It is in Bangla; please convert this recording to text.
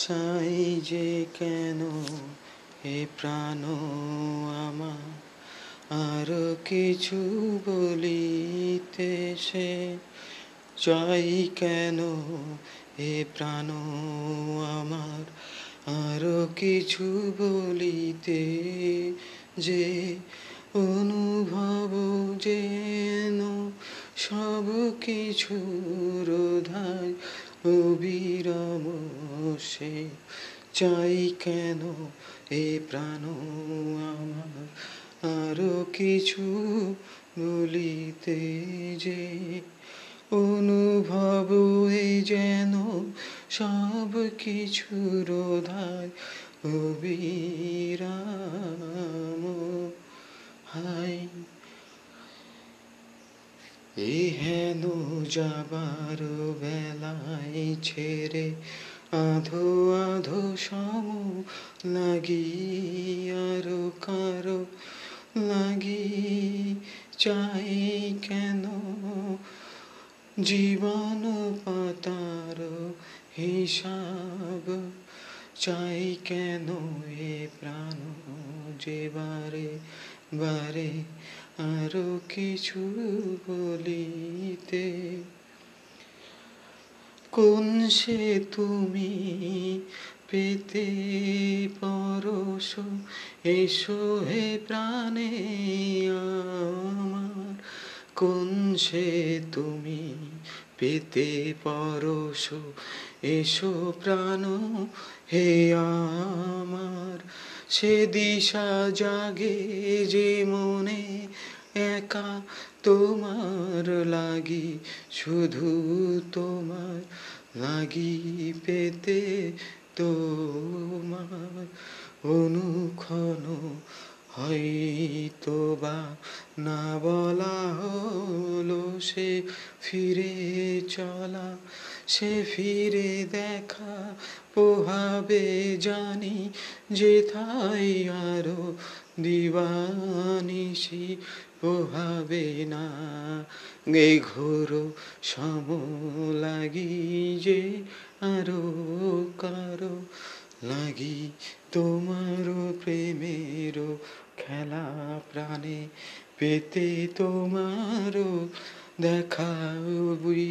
চাই যে কেন এ প্রাণ আমার? আরও কিছু বলিতে সে চাই কেন এ প্রাণ আমার? আরও কিছু বলিতে যে অনুভব যেন সব কিছু রোধায় অবিরাম সে চাই কেন? এ প্রাণ আমার আরও কিছু বলিতে যে অনুভব যেন সব কিছু রোধায় অবিরাম এই হেন যাবার বেলায় ছেড়ে আধো আধো সম লাগি আরও কারও লাগি চাই কেন? জীবন পাতার হিসাব চাই কেন এ প্রাণ যে বারে বারে? আরও কিছু বলিতে কোন সে তুমি পেতে পরশ? এসো হে প্রাণে আমার, কোন সে তুমি পেতে পরশ, এসো প্রাণ, হে আমার। সে দিশা জাগে যে মনে একা তোমার লাগি, শুধু তোমার লাগি পেতে তোমার। অনুক্ষণ হয়তো বা না বলা হলো সে ফিরে চলা, সে ফিরে দেখা, পোহাবে জানি যেথায় আরও দিবানিসি পোহাবে না গে ঘোর সম লাগি যে আরও কারও লাগি তোমার প্রেমের খেলা প্রাণে পেতে তোমার দেখা বিরম